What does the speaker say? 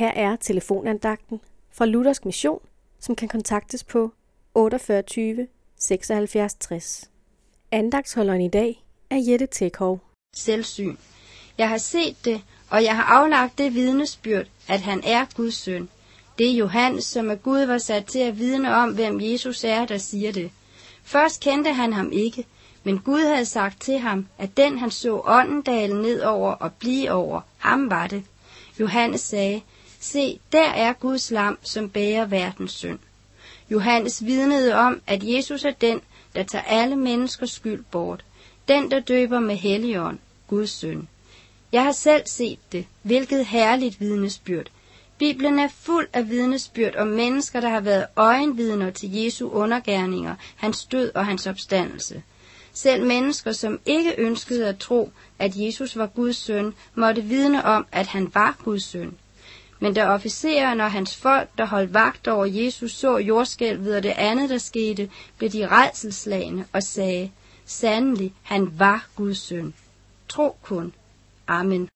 Her er telefonandagten fra Luthersk Mission, som kan kontaktes på 48 76 60. Andagtsholderen i dag er Jette Tekhov. Selvsyn. Jeg har set det, og jeg har aflagt det vidnesbyrd, at han er Guds søn. Det er Johannes, som af Gud var sat til at vidne om, hvem Jesus er, der siger det. Først kendte han ham ikke, men Gud havde sagt til ham, at den han så ånden dale ned over og blive over, ham var det. Johannes sagde, se, der er Guds lam, som bærer verdens synd. Johannes vidnede om, at Jesus er den, der tager alle menneskers skyld bort. Den, der døber med helligånd, Guds søn. Jeg har selv set det, hvilket herligt vidnesbyrd. Bibelen er fuld af vidnesbyrd om mennesker, der har været øjenvidner til Jesu undergærninger, hans død og hans opstandelse. Selv mennesker, som ikke ønskede at tro, at Jesus var Guds søn, måtte vidne om, at han var Guds søn. Men da officeren og hans folk, der holdt vagt over Jesus, så jordskælvet og det andet, der skete, blev de redselslagende og sagde, sandelig, han var Guds søn. Tro kun. Amen.